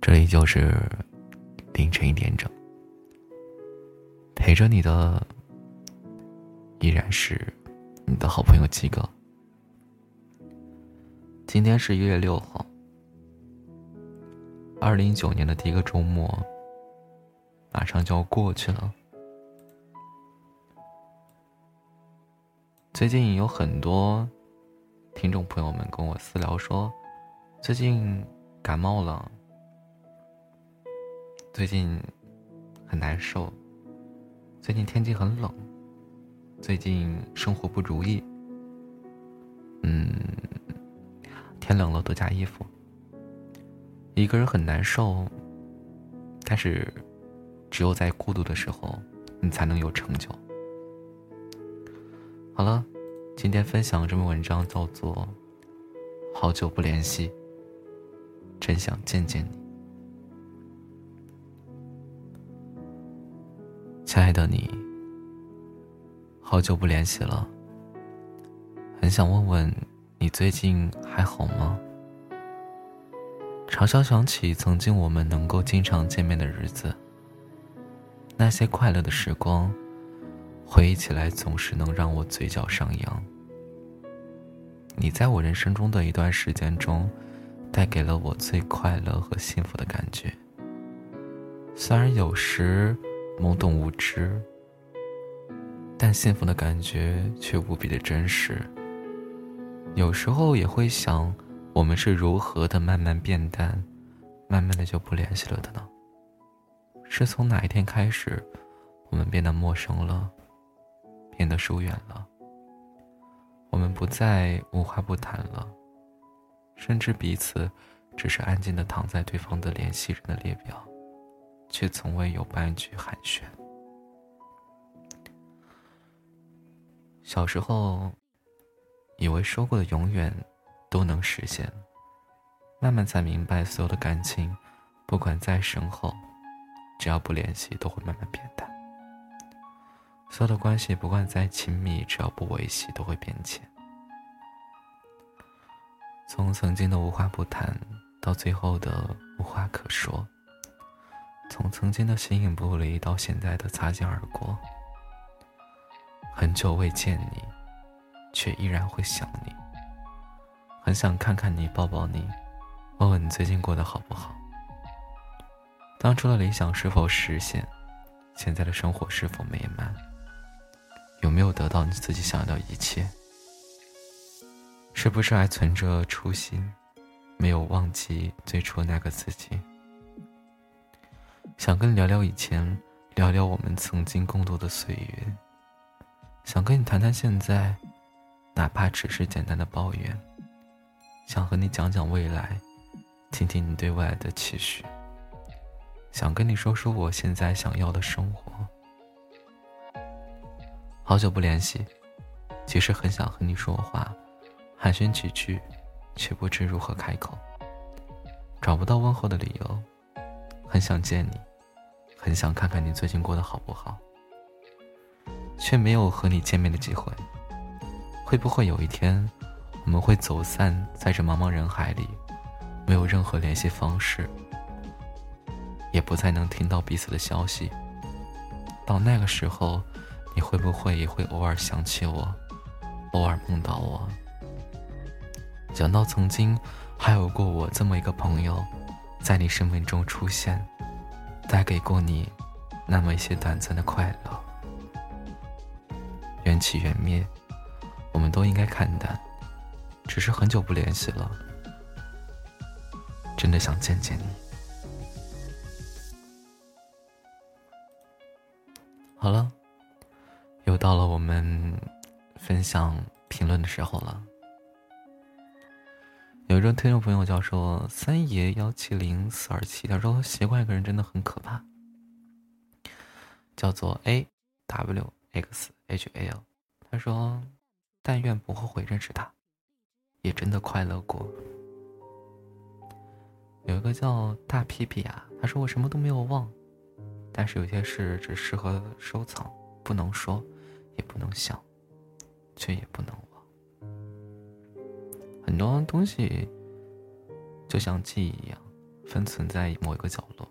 这里就是凌晨一点整，陪着你的依然是你的好朋友七哥。今天是一月六号，二零一九年的第一个周末马上就要过去了。最近有很多听众朋友们跟我私聊说，最近感冒了。最近很难受，最近天气很冷，最近生活不如意。嗯，天冷了多加衣服。一个人很难受，但是只有在孤独的时候，你才能有成就。好了，今天分享这篇文章叫做《好久不联系，真想见见你》。亲爱的你，好久不联系了，很想问问你最近还好吗？常常想起曾经我们能够经常见面的日子，那些快乐的时光，回忆起来总是能让我嘴角上扬。你在我人生中的一段时间中，带给了我最快乐和幸福的感觉。虽然有时。懵懂无知，但幸福的感觉却无比的真实。有时候也会想，我们是如何的慢慢变淡，慢慢的就不联系了的呢？是从哪一天开始，我们变得陌生了，变得疏远了？我们不再无话不谈了，甚至彼此只是安静的躺在对方的联系人的列表。却从未有半句寒暄。小时候，以为说过的永远都能实现，慢慢才明白，所有的感情，不管再深厚，只要不联系，都会慢慢变淡；所有的关系，不管再亲密，只要不维系，都会变浅。从曾经的无话不谈，到最后的无话可说。曾经的形影不离到现在的擦肩而过，很久未见你，却依然会想你。很想看看你，抱抱你，问问你最近过得好不好。当初的理想是否实现？现在的生活是否美满？有没有得到你自己想要的一切？是不是还存着初心，没有忘记最初那个自己？想跟聊聊以前，聊聊我们曾经共度的岁月。想跟你谈谈现在，哪怕只是简单的抱怨。想和你讲讲未来，听听你对未来的期许。想跟你说说我现在想要的生活。好久不联系，其实很想和你说话，寒暄几句，却不知如何开口，找不到问候的理由，很想见你。很想看看你最近过得好不好，却没有和你见面的机会。会不会有一天，我们会走散在这茫茫人海里，没有任何联系方式，也不再能听到彼此的消息？到那个时候，你会不会也会偶尔想起我，偶尔梦到我？想到曾经还有过我这么一个朋友，在你生命中出现。带给过你那么一些短暂的快乐，缘起缘灭，我们都应该看淡。只是很久不联系了，真的想见见你。好了，又到了我们分享评论的时候了。有一个听众朋友叫说三爷幺七零四二七，他说习惯一个人真的很可怕。叫做 A W X H A L，他说但愿不后悔认识他，也真的快乐过。有一个叫大屁屁啊，他说我什么都没有忘，但是有些事只适合收藏，不能说，也不能想，却也不能。很多东西就像记忆一样，分存在某一个角落，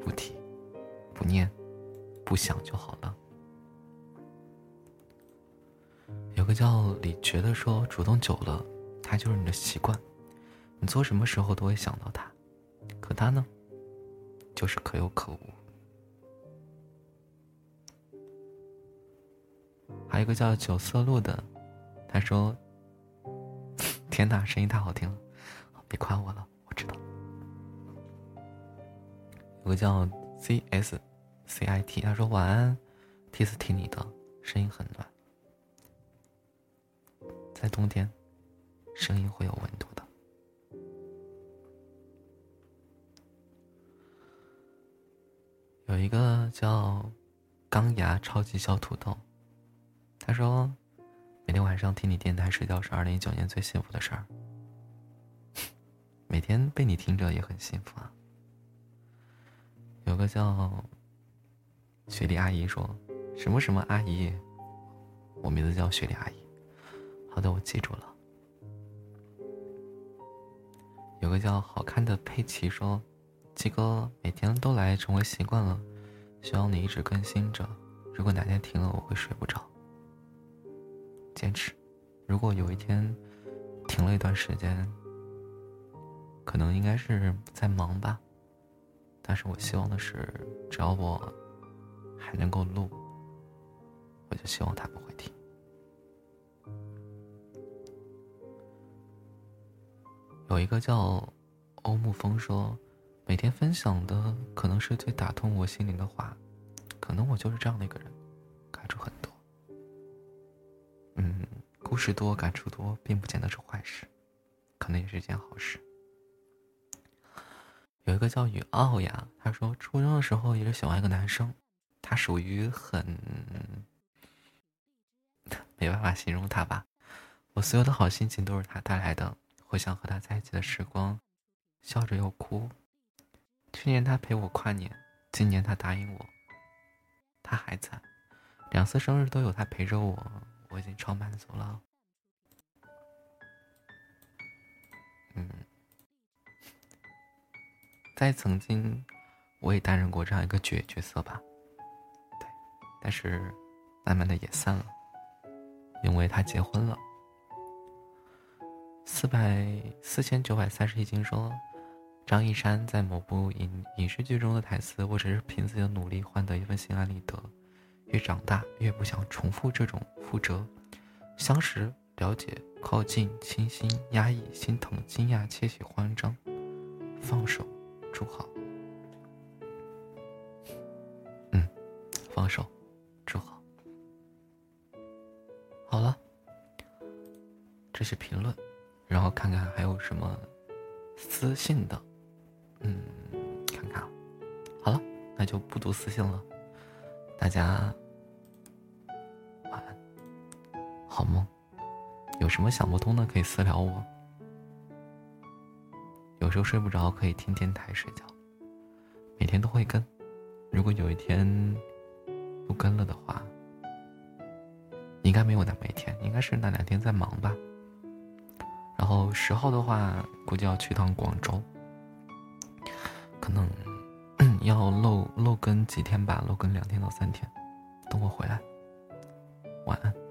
不提、不念、不想就好了。有个叫李觉的说，主动久了，他就是你的习惯，你做什么时候都会想到他，可他呢，就是可有可无。还有一个叫九色鹿的，他说：“天哪，声音太好听了，别夸我了，我知道。”有个叫 C S C I T，他说：“晚安，第一次听你的声音很暖，在冬天，声音会有温度的。”有一个叫钢牙超级小土豆。他说：“每天晚上听你电台睡觉是二零一九年最幸福的事儿。每天被你听着也很幸福啊。”有个叫雪莉阿姨说：“什么什么阿姨？我名字叫雪莉阿姨。”好的，我记住了。有个叫好看的佩奇说：“鸡哥每天都来成为习惯了，希望你一直更新着。如果哪天停了，我会睡不着。”坚持，如果有一天停了一段时间，可能应该是在忙吧。但是我希望的是，只要我还能够录，我就希望他不会停。有一个叫欧沐风说，每天分享的可能是最打动我心灵的话，可能我就是这样的一个人，感触很多。故事多，感触多，并不见得是坏事，可能也是一件好事。有一个叫雨奥呀，他说初中的时候一直喜欢一个男生，他属于很没办法形容他吧。我所有的好心情都是他带来的，回想和他在一起的时光，笑着又哭。去年他陪我跨年，今年他答应我，他还在，两次生日都有他陪着我。我已经超满足了。嗯，在曾经，我也担任过这样一个角角色吧。对，但是慢慢的也散了，因为他结婚了。四百四千九百三十一斤说，张一山在某部影影视剧中的台词：“我只是凭自己的努力换得一份心安理得。”越长大越不想重复这种覆辙，相识、了解、靠近、倾心、压抑、心疼、惊讶、窃喜、慌张、放手、祝好。嗯，放手，祝好。好了，这是评论，然后看看还有什么私信的。嗯，看看，好了，那就不读私信了。大家晚安，好梦。有什么想不通的可以私聊我。有时候睡不着可以听电台睡觉。每天都会跟，如果有一天不跟了的话，应该没有那每天，应该是那两天在忙吧。然后十号的话，估计要去趟广州，可能。要漏漏更几天吧，漏更两天到三天，等我回来。晚安。